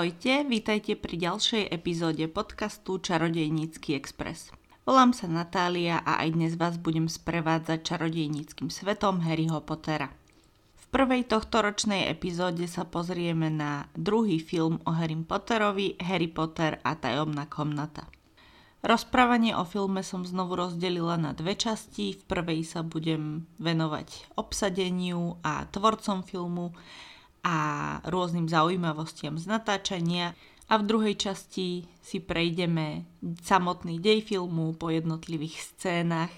Ahojte, vítajte pri ďalšej epizóde podcastu Čarodejnícky Express. Volám sa Natália a aj dnes vás budem sprevádzať čarodejníckým svetom Harryho Pottera. V prvej tohtoročnej epizóde sa pozrieme na druhý film o Harry Potterovi, Harry Potter a tajomná komnata. Rozprávanie o filme som znovu rozdelila na dve časti. V prvej sa budem venovať obsadeniu a tvorcom filmu a rôznym zaujímavostiam z natáčania a v druhej časti si prejdeme samotný dej filmu po jednotlivých scénach,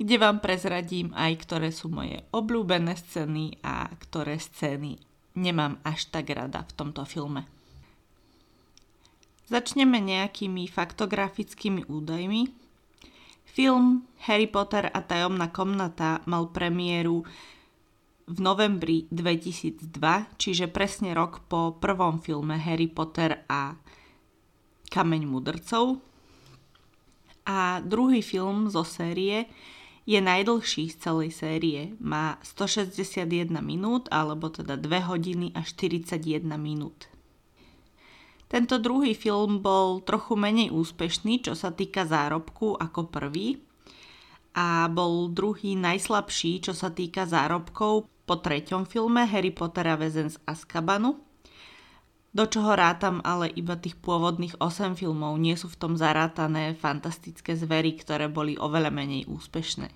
kde vám prezradím aj, ktoré sú moje obľúbené scény a ktoré scény nemám až tak rada v tomto filme. Začneme nejakými faktografickými údajmi. Film Harry Potter a tajomná komnata mal premiéru v novembri 2002, čiže presne rok po prvom filme Harry Potter a Kameň mudrcov. A druhý film zo série je najdlhší z celej série. Má 161 minút, alebo teda 2 hodiny a 41 minút. Tento druhý film bol trochu menej úspešný, čo sa týka zárobku ako prvý a bol druhý najslabší, čo sa týka zárobkov po treťom filme Harry Potter a väzen z Azkabanu, do čoho rátam ale iba tých pôvodných 8 filmov, nie sú v tom zarátané fantastické zvery, ktoré boli oveľa menej úspešné.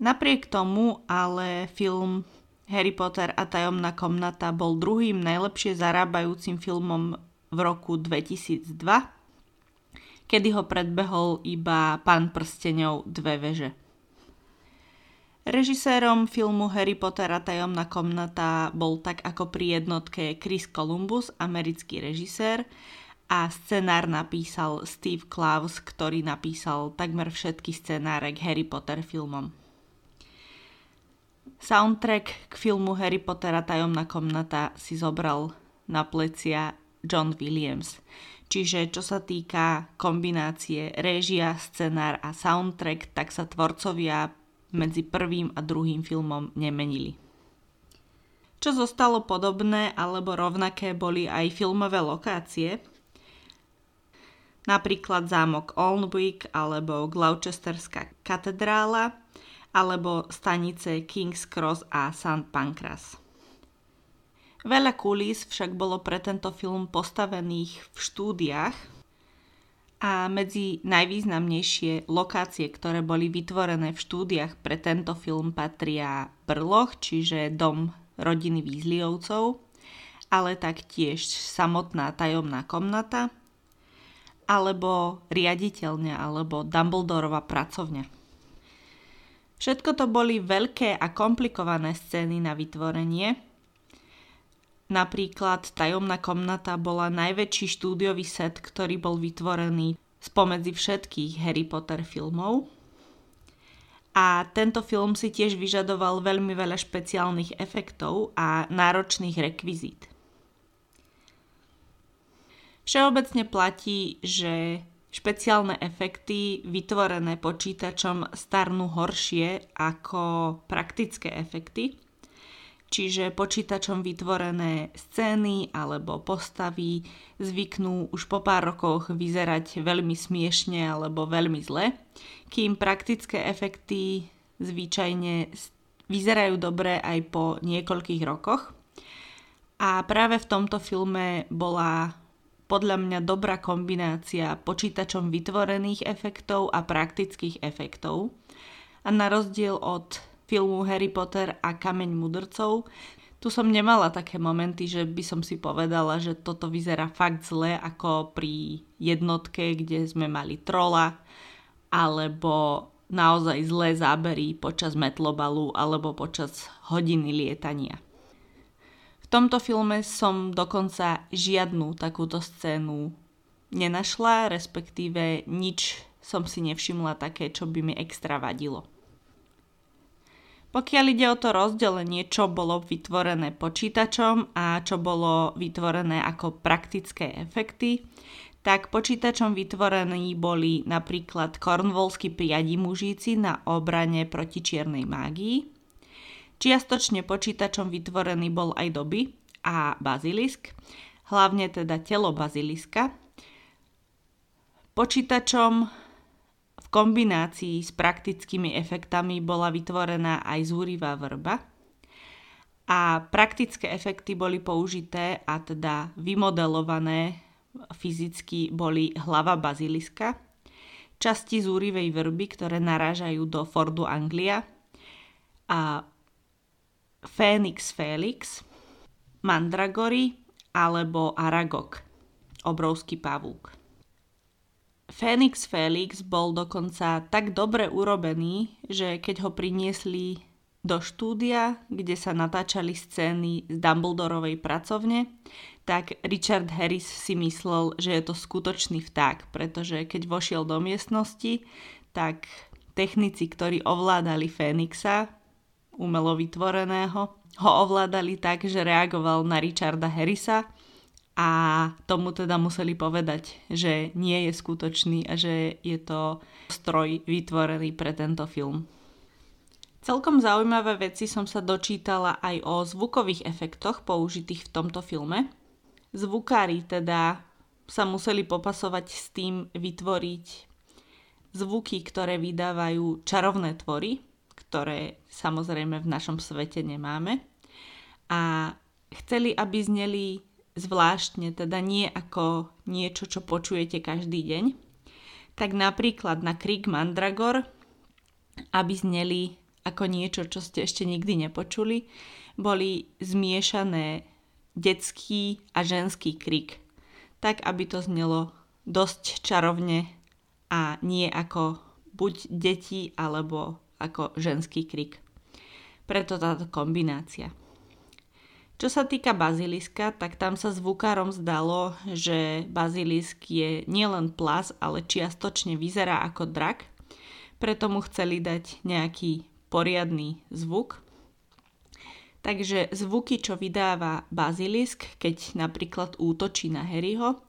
Napriek tomu ale film Harry Potter a tajomná komnata bol druhým najlepšie zarábajúcim filmom v roku 2002, kedy ho predbehol iba Pán prstenov dve veže. Režisérom filmu Harry Potter a tajomná komnata bol tak ako pri jednotke Chris Columbus, americký režisér, a scenár napísal Steve Klaus, ktorý napísal takmer všetky scenáre k Harry Potter filmom. Soundtrack k filmu Harry Potter a tajomná komnata si zobral na plecia John Williams. Čiže čo sa týka kombinácie réžia, scenár a soundtrack, tak sa tvorcovia medzi prvým a druhým filmom nemenili. Čo zostalo podobné alebo rovnaké boli aj filmové lokácie, napríklad zámok Alnwick alebo Gloucesterská katedrála alebo stanice King's Cross a St. Pancras. Veľa kulís však bolo pre tento film postavených v štúdiách, a medzi najvýznamnejšie lokácie, ktoré boli vytvorené v štúdiách pre tento film patria Brloch, čiže dom rodiny Výzliovcov, ale taktiež samotná tajomná komnata, alebo riaditeľňa, alebo Dumbledorova pracovňa. Všetko to boli veľké a komplikované scény na vytvorenie, Napríklad tajomná komnata bola najväčší štúdiový set, ktorý bol vytvorený spomedzi všetkých Harry Potter filmov. A tento film si tiež vyžadoval veľmi veľa špeciálnych efektov a náročných rekvizít. Všeobecne platí, že špeciálne efekty vytvorené počítačom starnú horšie ako praktické efekty čiže počítačom vytvorené scény alebo postavy zvyknú už po pár rokoch vyzerať veľmi smiešne alebo veľmi zle, kým praktické efekty zvyčajne vyzerajú dobre aj po niekoľkých rokoch. A práve v tomto filme bola podľa mňa dobrá kombinácia počítačom vytvorených efektov a praktických efektov. A na rozdiel od filmu Harry Potter a Kameň mudrcov. Tu som nemala také momenty, že by som si povedala, že toto vyzerá fakt zle ako pri jednotke, kde sme mali trola, alebo naozaj zlé zábery počas metlobalu alebo počas hodiny lietania. V tomto filme som dokonca žiadnu takúto scénu nenašla, respektíve nič som si nevšimla také, čo by mi extra vadilo. Pokiaľ ide o to rozdelenie, čo bolo vytvorené počítačom a čo bolo vytvorené ako praktické efekty, tak počítačom vytvorení boli napríklad kornvolskí priadi mužíci na obrane proti čiernej mágii, Čiastočne počítačom vytvorený bol aj doby a bazilisk, hlavne teda telo baziliska. Počítačom kombinácii s praktickými efektami bola vytvorená aj zúrivá vrba a praktické efekty boli použité a teda vymodelované fyzicky boli hlava baziliska, časti zúrivej vrby, ktoré narážajú do Fordu Anglia a Phoenix Felix, Mandragory alebo Aragog, obrovský pavúk. Phoenix Felix bol dokonca tak dobre urobený, že keď ho priniesli do štúdia, kde sa natáčali scény z Dumbledorovej pracovne, tak Richard Harris si myslel, že je to skutočný vták, pretože keď vošiel do miestnosti, tak technici, ktorí ovládali Fénixa, umelo vytvoreného, ho ovládali tak, že reagoval na Richarda Harrisa a tomu teda museli povedať, že nie je skutočný a že je to stroj vytvorený pre tento film. Celkom zaujímavé veci som sa dočítala aj o zvukových efektoch použitých v tomto filme. Zvukári teda sa museli popasovať s tým vytvoriť zvuky, ktoré vydávajú čarovné tvory, ktoré samozrejme v našom svete nemáme. A chceli, aby zneli zvláštne, teda nie ako niečo, čo počujete každý deň. Tak napríklad na krik Mandragor, aby zneli ako niečo, čo ste ešte nikdy nepočuli, boli zmiešané detský a ženský krik. Tak, aby to znelo dosť čarovne a nie ako buď deti alebo ako ženský krik. Preto táto kombinácia. Čo sa týka baziliska, tak tam sa zvukárom zdalo, že bazilisk je nielen plas, ale čiastočne vyzerá ako drak, preto mu chceli dať nejaký poriadny zvuk. Takže zvuky, čo vydáva bazilisk, keď napríklad útočí na Harryho,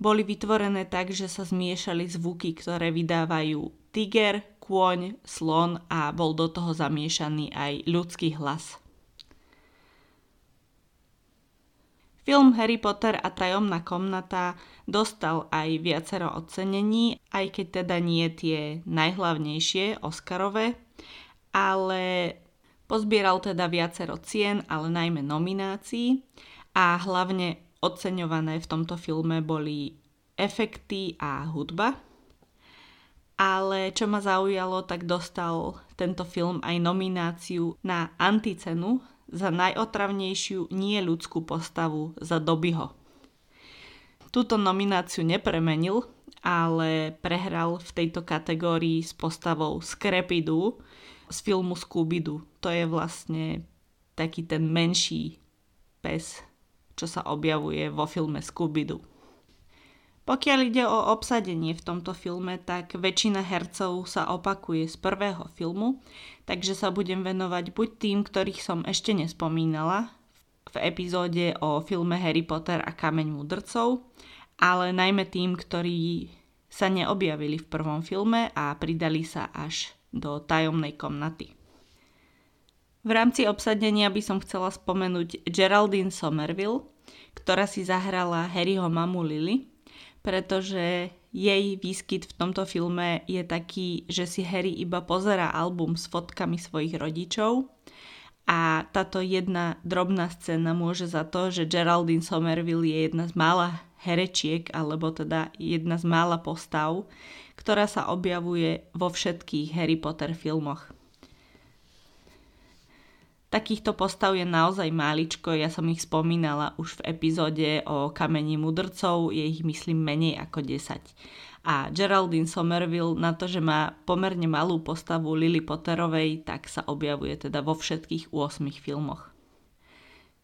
boli vytvorené tak, že sa zmiešali zvuky, ktoré vydávajú tiger, kôň, slon a bol do toho zamiešaný aj ľudský hlas. Film Harry Potter a tajomná komnata dostal aj viacero ocenení, aj keď teda nie tie najhlavnejšie, Oscarové, ale pozbieral teda viacero cien, ale najmä nominácií. A hlavne oceňované v tomto filme boli efekty a hudba. Ale čo ma zaujalo, tak dostal tento film aj nomináciu na anticenu za najotravnejšiu nie ľudskú postavu za Dobyho. Túto nomináciu nepremenil, ale prehral v tejto kategórii s postavou Skrepidu z filmu Scooby-Doo. To je vlastne taký ten menší pes, čo sa objavuje vo filme Scooby-Doo. Pokiaľ ide o obsadenie v tomto filme, tak väčšina hercov sa opakuje z prvého filmu, takže sa budem venovať buď tým, ktorých som ešte nespomínala v epizóde o filme Harry Potter a Kameň mudrcov, ale najmä tým, ktorí sa neobjavili v prvom filme a pridali sa až do tajomnej komnaty. V rámci obsadenia by som chcela spomenúť Geraldine Somerville, ktorá si zahrala Harryho mamu Lily pretože jej výskyt v tomto filme je taký, že si Harry iba pozera album s fotkami svojich rodičov a táto jedna drobná scéna môže za to, že Geraldine Somerville je jedna z mála herečiek, alebo teda jedna z mála postav, ktorá sa objavuje vo všetkých Harry Potter filmoch. Takýchto postav je naozaj máličko, ja som ich spomínala už v epizóde o kameni mudrcov, je ich myslím menej ako 10. A Geraldine Somerville na to, že má pomerne malú postavu Lily Potterovej, tak sa objavuje teda vo všetkých 8 filmoch.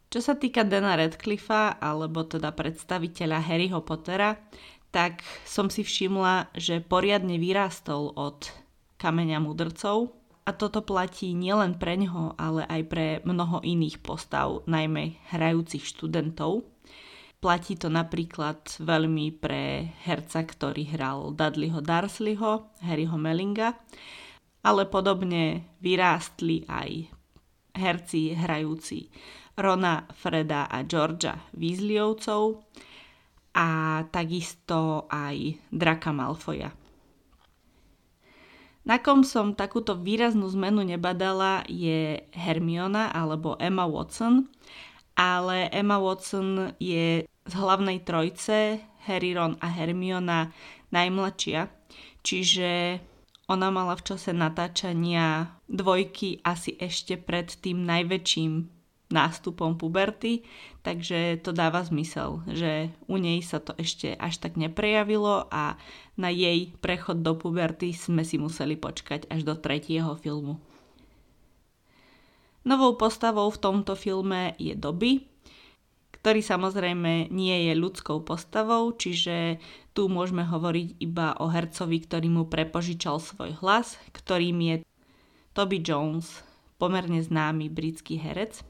Čo sa týka Dana Radcliffa, alebo teda predstaviteľa Harryho Pottera, tak som si všimla, že poriadne vyrástol od kameňa mudrcov, a toto platí nielen pre ňoho, ale aj pre mnoho iných postav, najmä hrajúcich študentov. Platí to napríklad veľmi pre herca, ktorý hral Dudleyho Darsleyho, Harryho Mellinga, ale podobne vyrástli aj herci hrajúci Rona, Freda a Georgia Weasleyovcov a takisto aj Draka Malfoja. Na kom som takúto výraznú zmenu nebadala je Hermiona alebo Emma Watson, ale Emma Watson je z hlavnej trojce Harry, Ron a Hermiona najmladšia, čiže ona mala v čase natáčania dvojky asi ešte pred tým najväčším nástupom puberty, takže to dáva zmysel, že u nej sa to ešte až tak neprejavilo a na jej prechod do puberty sme si museli počkať až do tretieho filmu. Novou postavou v tomto filme je Dobby, ktorý samozrejme nie je ľudskou postavou, čiže tu môžeme hovoriť iba o hercovi, ktorý mu prepožičal svoj hlas, ktorým je Toby Jones, pomerne známy britský herec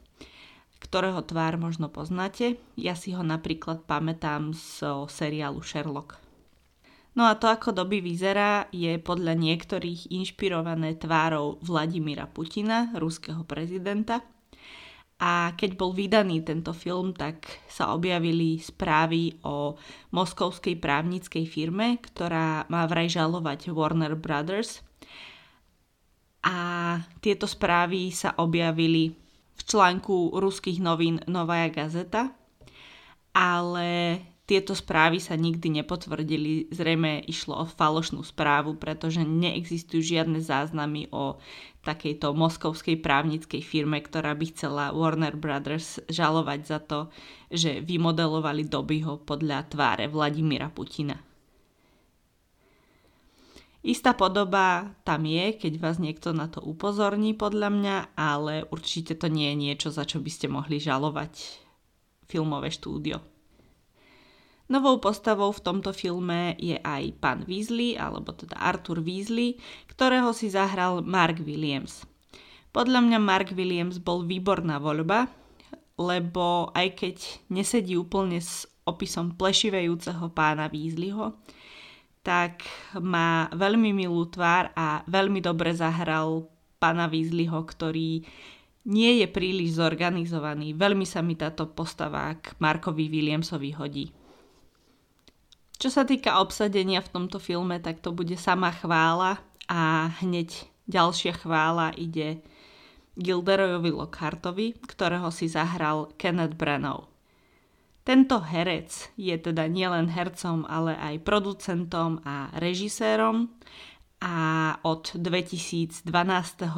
ktorého tvár možno poznáte. Ja si ho napríklad pamätám z seriálu Sherlock. No a to, ako doby vyzerá, je podľa niektorých inšpirované tvárou Vladimíra Putina, ruského prezidenta. A keď bol vydaný tento film, tak sa objavili správy o moskovskej právnickej firme, ktorá má vraj žalovať Warner Brothers. A tieto správy sa objavili článku ruských novín Novaja gazeta, ale tieto správy sa nikdy nepotvrdili. Zrejme išlo o falošnú správu, pretože neexistujú žiadne záznamy o takejto moskovskej právnickej firme, ktorá by chcela Warner Brothers žalovať za to, že vymodelovali Dobyho podľa tváre Vladimíra Putina. Istá podoba tam je, keď vás niekto na to upozorní podľa mňa, ale určite to nie je niečo, za čo by ste mohli žalovať filmové štúdio. Novou postavou v tomto filme je aj pán Weasley, alebo teda Arthur Weasley, ktorého si zahral Mark Williams. Podľa mňa Mark Williams bol výborná voľba, lebo aj keď nesedí úplne s opisom plešivejúceho pána Weasleyho, tak má veľmi milú tvár a veľmi dobre zahral pána Weasleyho, ktorý nie je príliš zorganizovaný. Veľmi sa mi táto postava k Markovi Williamsovi hodí. Čo sa týka obsadenia v tomto filme, tak to bude sama chvála a hneď ďalšia chvála ide Gilderoyovi Lockhartovi, ktorého si zahral Kenneth Branagh. Tento herec je teda nielen hercom, ale aj producentom a režisérom. A od 2012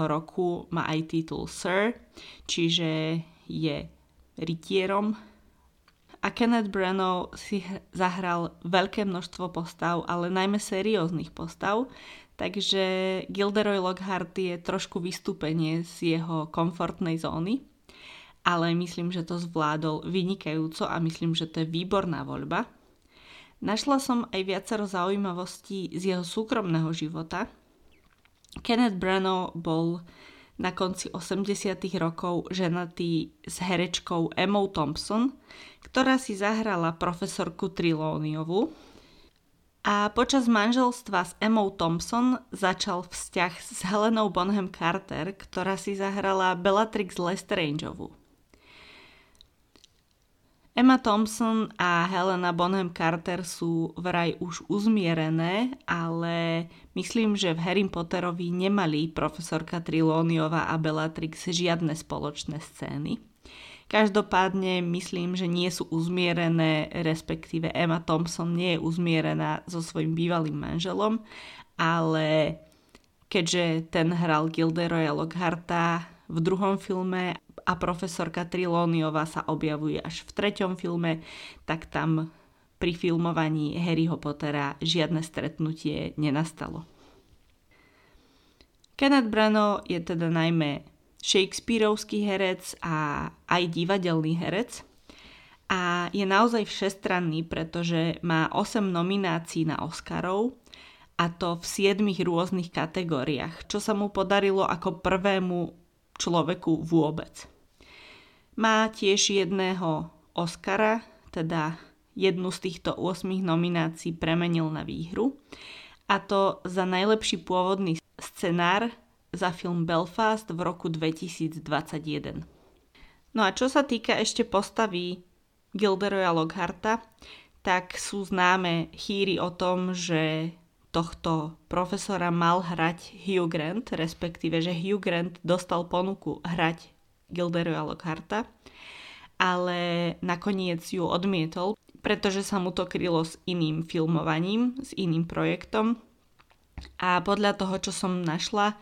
roku má aj titul Sir, čiže je rytierom. A Kenneth Branagh si zahral veľké množstvo postav, ale najmä serióznych postav, takže Gilderoy Lockhart je trošku vystúpenie z jeho komfortnej zóny ale myslím, že to zvládol vynikajúco a myslím, že to je výborná voľba. Našla som aj viacero zaujímavostí z jeho súkromného života. Kenneth Branagh bol na konci 80. rokov ženatý s herečkou Emma Thompson, ktorá si zahrala profesorku Trilóniovu. A počas manželstva s Emma Thompson začal vzťah s Helenou Bonham Carter, ktorá si zahrala Bellatrix Lestrangeovu. Emma Thompson a Helena Bonham Carter sú vraj už uzmierené, ale myslím, že v Harry Potterovi nemali profesorka Trilóniova a Bellatrix žiadne spoločné scény. Každopádne myslím, že nie sú uzmierené, respektíve Emma Thompson nie je uzmierená so svojím bývalým manželom, ale keďže ten hral Gilderoya Lockharta v druhom filme a profesorka Trilóniova sa objavuje až v treťom filme, tak tam pri filmovaní Harryho Pottera žiadne stretnutie nenastalo. Kenneth Branagh je teda najmä Shakespeareovský herec a aj divadelný herec a je naozaj všestranný, pretože má 8 nominácií na Oscarov a to v 7 rôznych kategóriách, čo sa mu podarilo ako prvému človeku vôbec. Má tiež jedného Oscara, teda jednu z týchto 8 nominácií premenil na výhru a to za najlepší pôvodný scenár za film Belfast v roku 2021. No a čo sa týka ešte postavy Gilderoya Lockharta, tak sú známe chýry o tom, že tohto profesora mal hrať Hugh Grant, respektíve, že Hugh Grant dostal ponuku hrať Gilderoya Lockharta, ale nakoniec ju odmietol, pretože sa mu to krylo s iným filmovaním, s iným projektom. A podľa toho, čo som našla,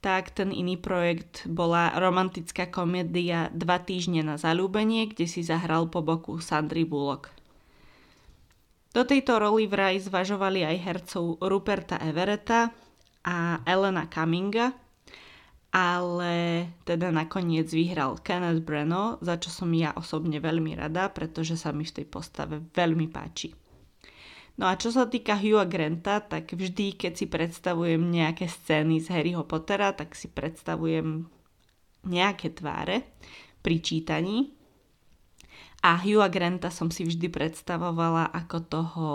tak ten iný projekt bola romantická komédia Dva týždne na zalúbenie, kde si zahral po boku Sandry Bullock. Do tejto roli vraj zvažovali aj hercov Ruperta Everetta a Elena Cumminga, ale teda nakoniec vyhral Kenneth Breno, za čo som ja osobne veľmi rada, pretože sa mi v tej postave veľmi páči. No a čo sa týka Hugha Granta, tak vždy, keď si predstavujem nejaké scény z Harryho Pottera, tak si predstavujem nejaké tváre pri čítaní. A Hugha Granta som si vždy predstavovala ako toho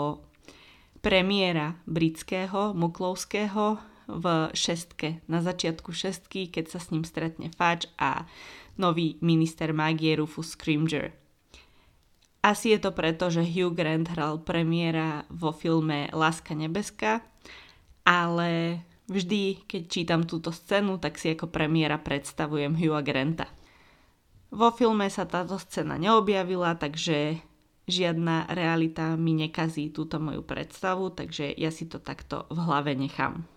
premiéra britského, muklovského v šestke, na začiatku šestky, keď sa s ním stretne Fudge a nový minister mágie Rufus Scrimger. Asi je to preto, že Hugh Grant hral premiéra vo filme Láska nebeská, ale vždy, keď čítam túto scénu, tak si ako premiéra predstavujem Hugha Granta. Vo filme sa táto scéna neobjavila, takže žiadna realita mi nekazí túto moju predstavu, takže ja si to takto v hlave nechám.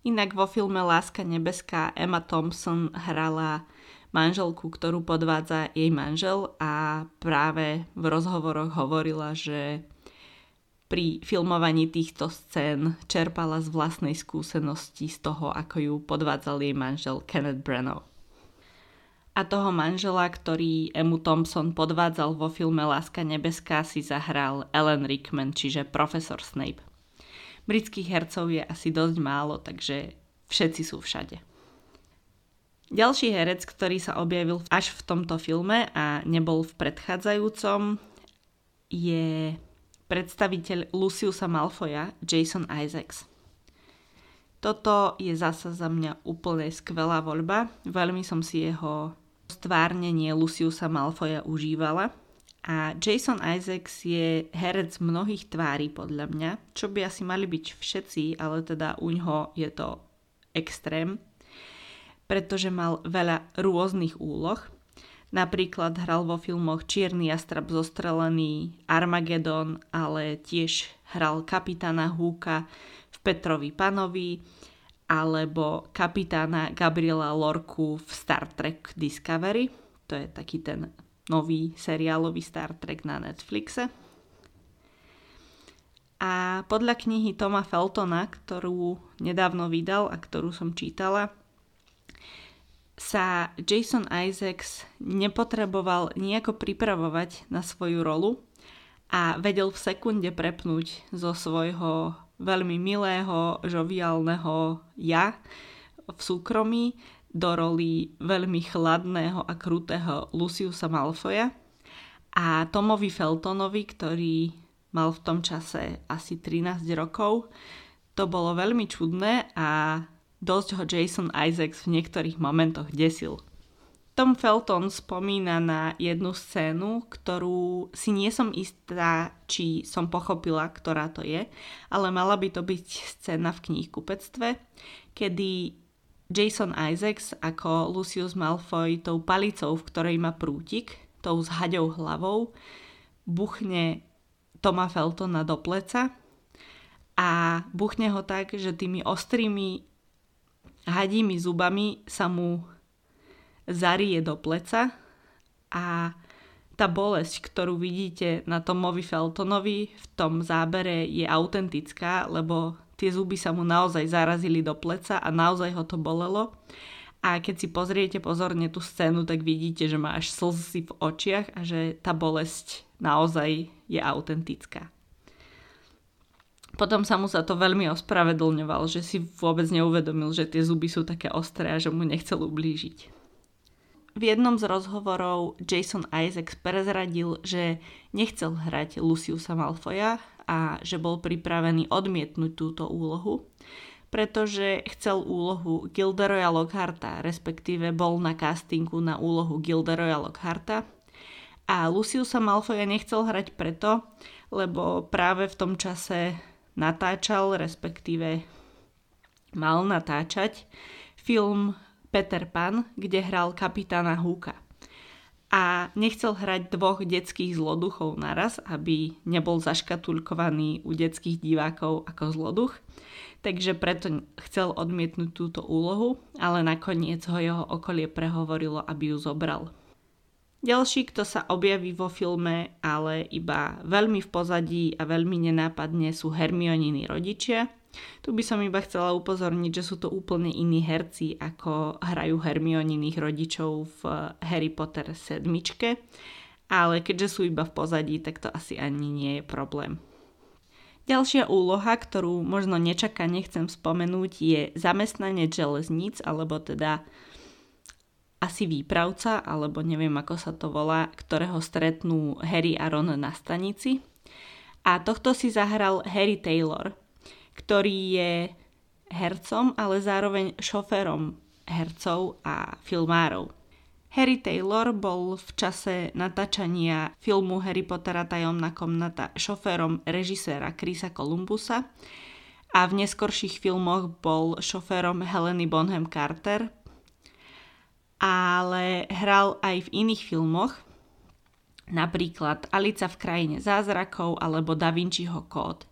Inak vo filme Láska nebeská Emma Thompson hrala manželku, ktorú podvádza jej manžel a práve v rozhovoroch hovorila, že pri filmovaní týchto scén čerpala z vlastnej skúsenosti z toho, ako ju podvádzal jej manžel Kenneth Branagh. A toho manžela, ktorý Emu Thompson podvádzal vo filme Láska nebeská, si zahral Ellen Rickman, čiže profesor Snape. Britských hercov je asi dosť málo, takže všetci sú všade. Ďalší herec, ktorý sa objavil až v tomto filme a nebol v predchádzajúcom, je predstaviteľ Luciusa Malfoya, Jason Isaacs. Toto je zasa za mňa úplne skvelá voľba. Veľmi som si jeho stvárnenie Luciusa Malfoya užívala. A Jason Isaacs je herec mnohých tvári podľa mňa, čo by asi mali byť všetci, ale teda u ňoho je to extrém pretože mal veľa rôznych úloh. Napríklad hral vo filmoch Čierny jastrab zostrelený, Armagedon, ale tiež hral kapitána Húka v Petrovi Panovi, alebo kapitána Gabriela Lorku v Star Trek Discovery. To je taký ten nový seriálový Star Trek na Netflixe. A podľa knihy Toma Feltona, ktorú nedávno vydal a ktorú som čítala, sa Jason Isaacs nepotreboval nejako pripravovať na svoju rolu a vedel v sekunde prepnúť zo svojho veľmi milého, žoviálneho ja v súkromí do roli veľmi chladného a krutého Luciusa Malfoya a Tomovi Feltonovi, ktorý mal v tom čase asi 13 rokov, to bolo veľmi čudné a Dosť ho Jason Isaacs v niektorých momentoch desil. Tom Felton spomína na jednu scénu, ktorú si nie som istá, či som pochopila, ktorá to je, ale mala by to byť scéna v knihkupectve, kedy Jason Isaacs ako Lucius Malfoy tou palicou, v ktorej má prútik, tou s haďou hlavou, buchne Toma Feltona do pleca a buchne ho tak, že tými ostrými hadími zubami sa mu zarie do pleca a tá bolesť, ktorú vidíte na Tomovi Feltonovi v tom zábere je autentická, lebo tie zuby sa mu naozaj zarazili do pleca a naozaj ho to bolelo. A keď si pozriete pozorne tú scénu, tak vidíte, že má až slzy v očiach a že tá bolesť naozaj je autentická. Potom sa mu za to veľmi ospravedlňoval, že si vôbec neuvedomil, že tie zuby sú také ostré a že mu nechcel ublížiť. V jednom z rozhovorov Jason Isaacs prezradil, že nechcel hrať Luciusa Malfoya a že bol pripravený odmietnúť túto úlohu, pretože chcel úlohu Gilderoya Lockharta, respektíve bol na castingu na úlohu Gilderoya Lockharta. A Luciusa Malfoya nechcel hrať preto, lebo práve v tom čase natáčal, respektíve mal natáčať film Peter Pan, kde hral kapitána Húka. A nechcel hrať dvoch detských zloduchov naraz, aby nebol zaškatulkovaný u detských divákov ako zloduch takže preto chcel odmietnúť túto úlohu, ale nakoniec ho jeho okolie prehovorilo, aby ju zobral. Ďalší, kto sa objaví vo filme, ale iba veľmi v pozadí a veľmi nenápadne sú Hermioniny rodičia. Tu by som iba chcela upozorniť, že sú to úplne iní herci, ako hrajú Hermioniných rodičov v Harry Potter sedmičke, ale keďže sú iba v pozadí, tak to asi ani nie je problém. Ďalšia úloha, ktorú možno nečakane chcem spomenúť, je zamestnanie železníc, alebo teda asi výpravca, alebo neviem ako sa to volá, ktorého stretnú Harry a Ron na stanici. A tohto si zahral Harry Taylor, ktorý je hercom, ale zároveň šoférom hercov a filmárov. Harry Taylor bol v čase natáčania filmu Harry Pottera tajomná komnata šoférom režiséra Chrisa Columbusa a v neskorších filmoch bol šoférom Heleny Bonham Carter, ale hral aj v iných filmoch, napríklad Alica v krajine zázrakov alebo Da Vinciho kód.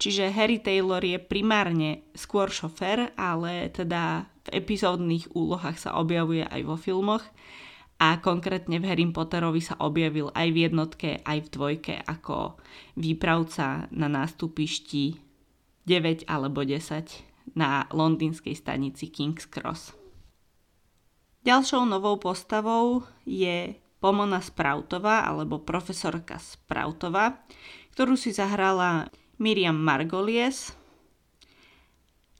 Čiže Harry Taylor je primárne skôr šofér, ale teda v epizódnych úlohách sa objavuje aj vo filmoch a konkrétne v Harry Potterovi sa objavil aj v jednotke, aj v dvojke ako výpravca na nástupišti 9 alebo 10 na londýnskej stanici King's Cross. Ďalšou novou postavou je Pomona Sproutová alebo profesorka Sproutová, ktorú si zahrala Miriam Margolies,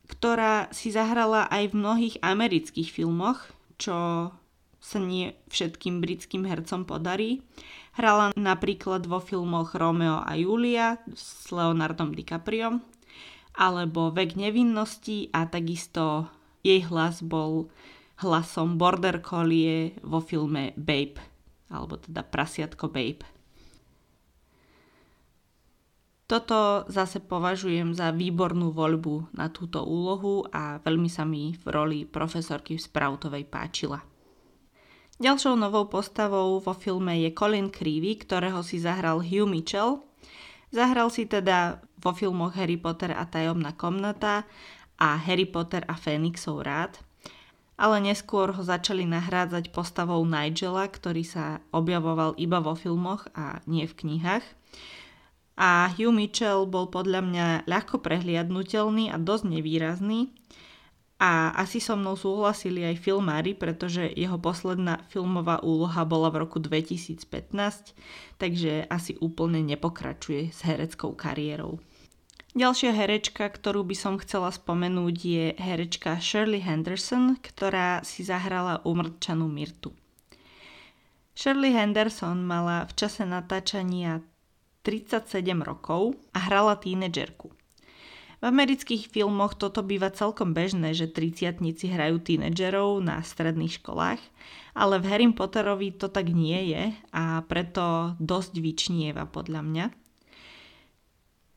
ktorá si zahrala aj v mnohých amerických filmoch, čo sa nie všetkým britským hercom podarí. Hrala napríklad vo filmoch Romeo a Julia s Leonardom DiCaprio alebo Vek nevinnosti a takisto jej hlas bol hlasom Border Collie vo filme Babe, alebo teda Prasiatko Babe. Toto zase považujem za výbornú voľbu na túto úlohu a veľmi sa mi v roli profesorky Sproutovej páčila. Ďalšou novou postavou vo filme je Colin Creevy, ktorého si zahral Hugh Mitchell. Zahral si teda vo filmoch Harry Potter a tajomná komnata a Harry Potter a Fénixov rád, ale neskôr ho začali nahrádzať postavou Nigela, ktorý sa objavoval iba vo filmoch a nie v knihách. A Hugh Mitchell bol podľa mňa ľahko prehliadnutelný a dosť nevýrazný, a asi so mnou súhlasili aj filmári, pretože jeho posledná filmová úloha bola v roku 2015, takže asi úplne nepokračuje s hereckou kariérou. Ďalšia herečka, ktorú by som chcela spomenúť, je herečka Shirley Henderson, ktorá si zahrala umrčanú Mirtu. Shirley Henderson mala v čase natáčania 37 rokov a hrala tínedžerku. V amerických filmoch toto býva celkom bežné, že triciatnici hrajú tínedžerov na stredných školách, ale v Harry Potterovi to tak nie je a preto dosť vyčnieva podľa mňa.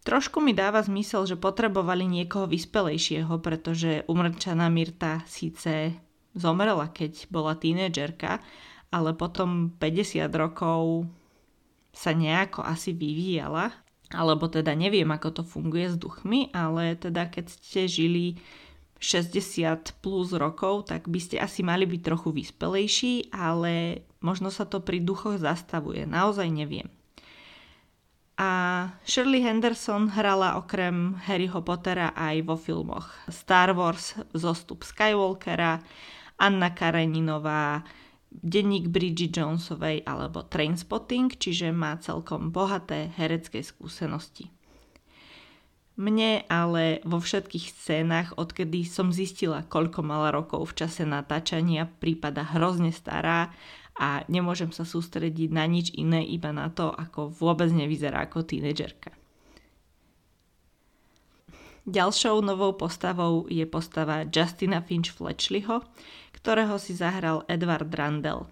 Trošku mi dáva zmysel, že potrebovali niekoho vyspelejšieho, pretože umrčaná Mirta síce zomrela, keď bola tínedžerka, ale potom 50 rokov sa nejako asi vyvíjala alebo teda neviem, ako to funguje s duchmi, ale teda keď ste žili 60 plus rokov, tak by ste asi mali byť trochu vyspelejší, ale možno sa to pri duchoch zastavuje, naozaj neviem. A Shirley Henderson hrala okrem Harryho Pottera aj vo filmoch Star Wars, Zostup Skywalkera, Anna Kareninová, denník Bridget Jonesovej alebo Trainspotting, čiže má celkom bohaté herecké skúsenosti. Mne ale vo všetkých scénach, odkedy som zistila, koľko mala rokov v čase natáčania, prípada hrozne stará a nemôžem sa sústrediť na nič iné, iba na to, ako vôbec nevyzerá ako tínedžerka. Ďalšou novou postavou je postava Justina Finch Fletchleyho, ktorého si zahral Edward Randall.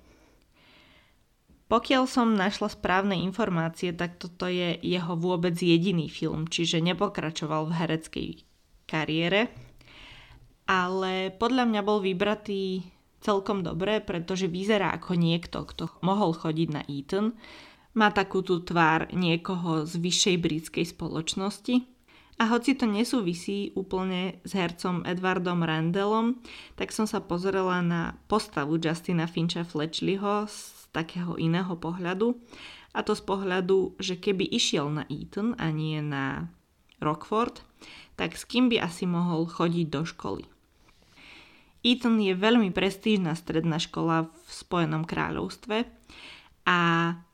Pokiaľ som našla správne informácie, tak toto je jeho vôbec jediný film, čiže nepokračoval v hereckej kariére. Ale podľa mňa bol vybratý celkom dobre, pretože vyzerá ako niekto, kto mohol chodiť na Eton. Má takú tú tvár niekoho z vyššej britskej spoločnosti a hoci to nesúvisí úplne s hercom Edwardom Randallom, tak som sa pozrela na postavu Justina Fincha Fletchleyho z takého iného pohľadu. A to z pohľadu, že keby išiel na Eton a nie na Rockford, tak s kým by asi mohol chodiť do školy. Eton je veľmi prestížna stredná škola v Spojenom kráľovstve a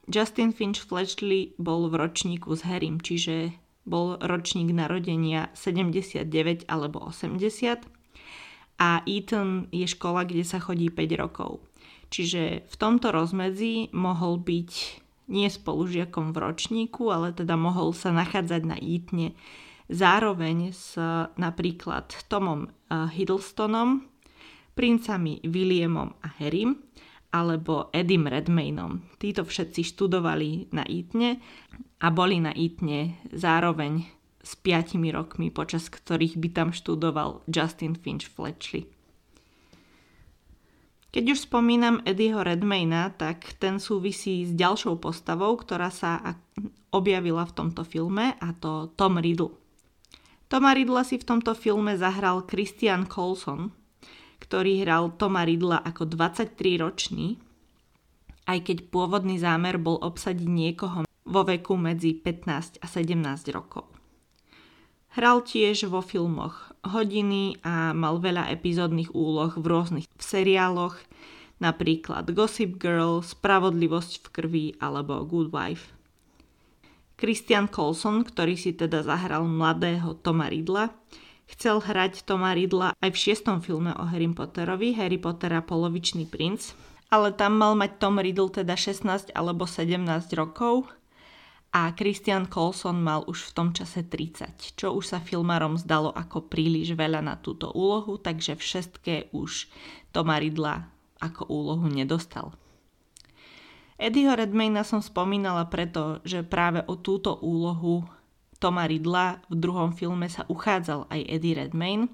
Justin Finch Fletchley bol v ročníku s Harrym, čiže bol ročník narodenia 79 alebo 80 a Eton je škola, kde sa chodí 5 rokov. Čiže v tomto rozmedzi mohol byť nie spolužiakom v ročníku, ale teda mohol sa nachádzať na Eatne zároveň s napríklad Tomom eh, Hiddlestonom, princami Williamom a Harrym alebo Edim Redmaynom. Títo všetci študovali na Eatne a boli na Itne zároveň s 5 rokmi, počas ktorých by tam študoval Justin Finch Fletchley. Keď už spomínam Eddieho Redmayna, tak ten súvisí s ďalšou postavou, ktorá sa objavila v tomto filme a to Tom Riddle. Toma Riddla si v tomto filme zahral Christian Colson, ktorý hral Toma Riddla ako 23-ročný, aj keď pôvodný zámer bol obsadiť niekoho vo veku medzi 15 a 17 rokov. Hral tiež vo filmoch hodiny a mal veľa epizódnych úloh v rôznych v seriáloch, napríklad Gossip Girl, Spravodlivosť v krvi alebo Good Wife. Christian Colson, ktorý si teda zahral mladého Toma Ridla, chcel hrať Toma Ridla aj v šiestom filme o Harry Potterovi, Harry Potter a polovičný princ, ale tam mal mať Tom Riddle teda 16 alebo 17 rokov a Christian Colson mal už v tom čase 30, čo už sa filmárom zdalo ako príliš veľa na túto úlohu, takže všetké už Toma Ridla ako úlohu nedostal. Eddieho Redmayna som spomínala preto, že práve o túto úlohu Toma Ridla v druhom filme sa uchádzal aj Eddie Redmayne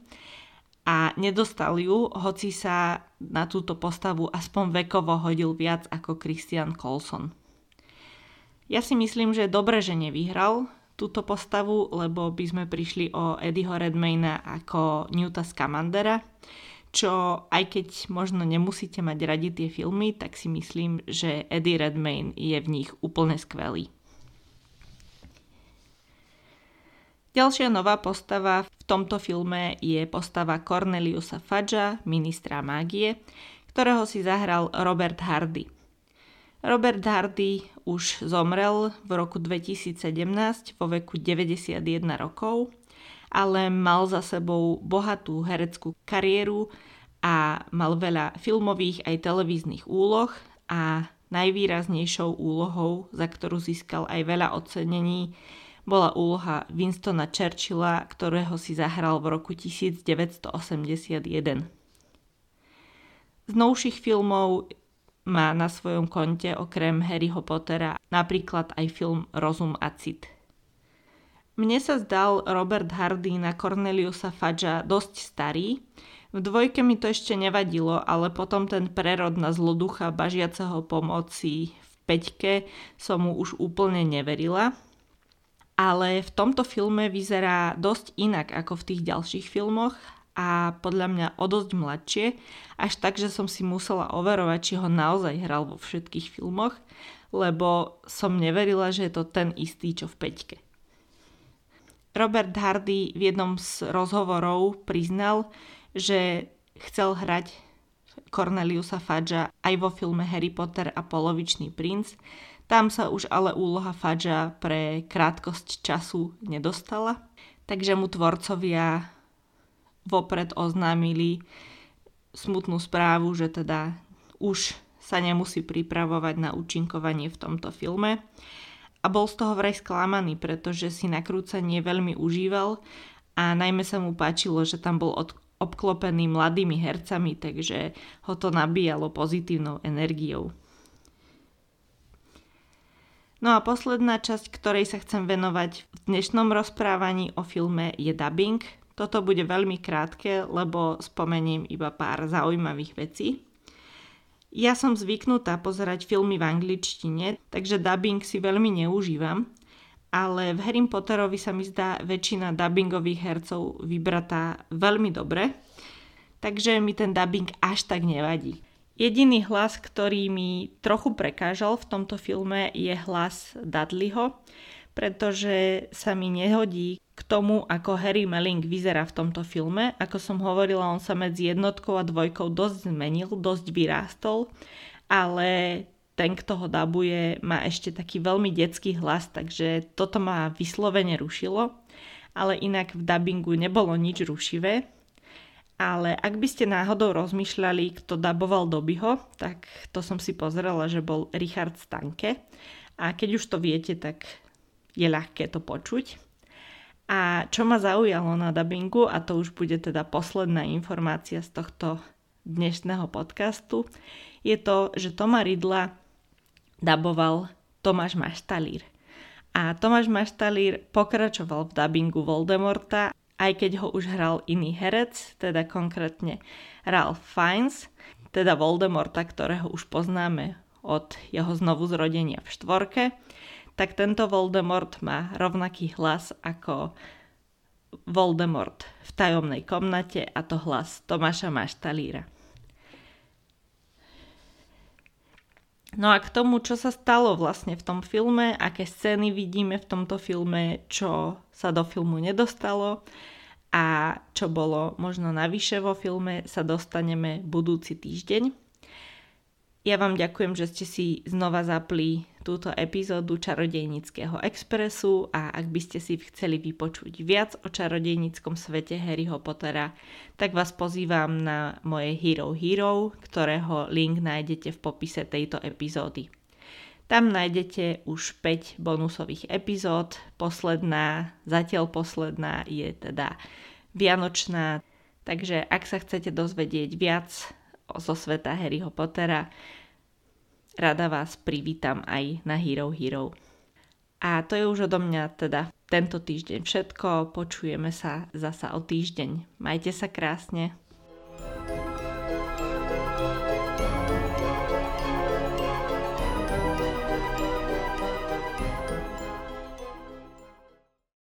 a nedostal ju, hoci sa na túto postavu aspoň vekovo hodil viac ako Christian Colson. Ja si myslím, že dobre, že nevyhral túto postavu, lebo by sme prišli o Eddieho Redmayna ako Newta Scamandera, čo aj keď možno nemusíte mať radi tie filmy, tak si myslím, že Eddie Redmayne je v nich úplne skvelý. Ďalšia nová postava v tomto filme je postava Corneliusa Fudgea, ministra mágie, ktorého si zahral Robert Hardy. Robert Hardy už zomrel v roku 2017 vo veku 91 rokov, ale mal za sebou bohatú hereckú kariéru a mal veľa filmových aj televíznych úloh a najvýraznejšou úlohou, za ktorú získal aj veľa ocenení, bola úloha Winstona Churchilla, ktorého si zahral v roku 1981. Z novších filmov má na svojom konte okrem Harryho Pottera napríklad aj film Rozum a cit. Mne sa zdal Robert Hardy na Corneliusa Fudgea dosť starý. V dvojke mi to ešte nevadilo, ale potom ten prerod na zloducha bažiaceho pomoci v peťke som mu už úplne neverila. Ale v tomto filme vyzerá dosť inak ako v tých ďalších filmoch a podľa mňa o dosť mladšie, až tak, že som si musela overovať, či ho naozaj hral vo všetkých filmoch, lebo som neverila, že je to ten istý, čo v Peťke. Robert Hardy v jednom z rozhovorov priznal, že chcel hrať Corneliusa Fudgea aj vo filme Harry Potter a polovičný princ. Tam sa už ale úloha Fudgea pre krátkosť času nedostala, takže mu tvorcovia vopred oznámili smutnú správu, že teda už sa nemusí pripravovať na účinkovanie v tomto filme. A bol z toho vraj sklamaný, pretože si nakrúcanie veľmi užíval a najmä sa mu páčilo, že tam bol od, obklopený mladými hercami, takže ho to nabíjalo pozitívnou energiou. No a posledná časť, ktorej sa chcem venovať v dnešnom rozprávaní o filme je dubbing. Toto bude veľmi krátke, lebo spomeniem iba pár zaujímavých vecí. Ja som zvyknutá pozerať filmy v angličtine, takže dubbing si veľmi neužívam, ale v Harry Potterovi sa mi zdá väčšina dubbingových hercov vybratá veľmi dobre, takže mi ten dubbing až tak nevadí. Jediný hlas, ktorý mi trochu prekážal v tomto filme je hlas Dudleyho, pretože sa mi nehodí k tomu, ako Harry Melling vyzerá v tomto filme. Ako som hovorila, on sa medzi jednotkou a dvojkou dosť zmenil, dosť vyrástol, ale ten, kto ho dabuje, má ešte taký veľmi detský hlas, takže toto ma vyslovene rušilo. Ale inak v dubbingu nebolo nič rušivé, ale ak by ste náhodou rozmýšľali, kto daboval Dobyho, tak to som si pozrela, že bol Richard Stanke. A keď už to viete, tak je ľahké to počuť. A čo ma zaujalo na dubbingu, a to už bude teda posledná informácia z tohto dnešného podcastu, je to, že Toma Ridla daboval Tomáš Maštalír. A Tomáš Maštalír pokračoval v dubbingu Voldemorta aj keď ho už hral iný herec, teda konkrétne Ralph Fiennes, teda Voldemorta, ktorého už poznáme od jeho znovu zrodenia v štvorke, tak tento Voldemort má rovnaký hlas ako Voldemort v tajomnej komnate a to hlas Tomáša Maštalíra. No a k tomu, čo sa stalo vlastne v tom filme, aké scény vidíme v tomto filme, čo sa do filmu nedostalo a čo bolo možno navyše vo filme, sa dostaneme budúci týždeň. Ja vám ďakujem, že ste si znova zapli túto epizódu Čarodejnického expresu a ak by ste si chceli vypočuť viac o čarodejnickom svete Harryho Pottera, tak vás pozývam na moje Hero Hero, ktorého link nájdete v popise tejto epizódy. Tam nájdete už 5 bonusových epizód. Posledná, zatiaľ posledná je teda Vianočná. Takže ak sa chcete dozvedieť viac zo sveta Harryho Pottera. Rada vás privítam aj na Hero Hero. A to je už odo mňa teda tento týždeň všetko. Počujeme sa zasa o týždeň. Majte sa krásne.